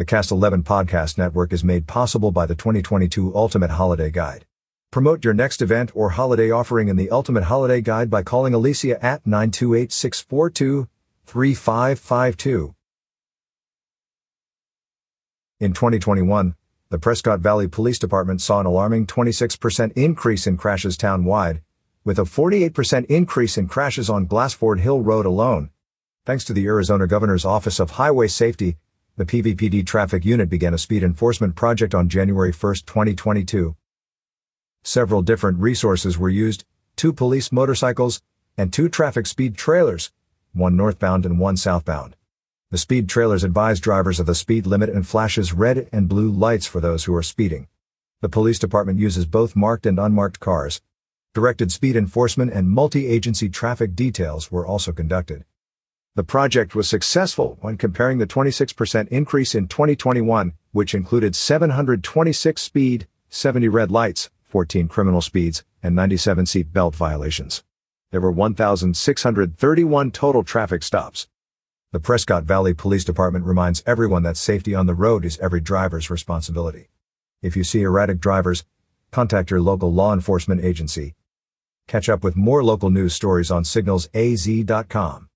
The Cast 11 podcast network is made possible by the 2022 Ultimate Holiday Guide. Promote your next event or holiday offering in the Ultimate Holiday Guide by calling Alicia at 928 642 3552. In 2021, the Prescott Valley Police Department saw an alarming 26% increase in crashes town-wide, with a 48% increase in crashes on Glassford Hill Road alone. Thanks to the Arizona Governor's Office of Highway Safety, the PVPD Traffic Unit began a speed enforcement project on January 1, 2022. Several different resources were used, two police motorcycles, and two traffic speed trailers, one northbound and one southbound. The speed trailers advise drivers of the speed limit and flashes red and blue lights for those who are speeding. The police department uses both marked and unmarked cars. Directed speed enforcement and multi-agency traffic details were also conducted. The project was successful when comparing the 26% increase in 2021, which included 726 speed, 70 red lights, 14 criminal speeds, and 97 seat belt violations. There were 1,631 total traffic stops. The Prescott Valley Police Department reminds everyone that safety on the road is every driver's responsibility. If you see erratic drivers, contact your local law enforcement agency. Catch up with more local news stories on signalsaz.com.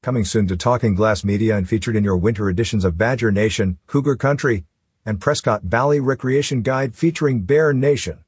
Coming soon to Talking Glass Media and featured in your winter editions of Badger Nation, Cougar Country, and Prescott Valley Recreation Guide featuring Bear Nation.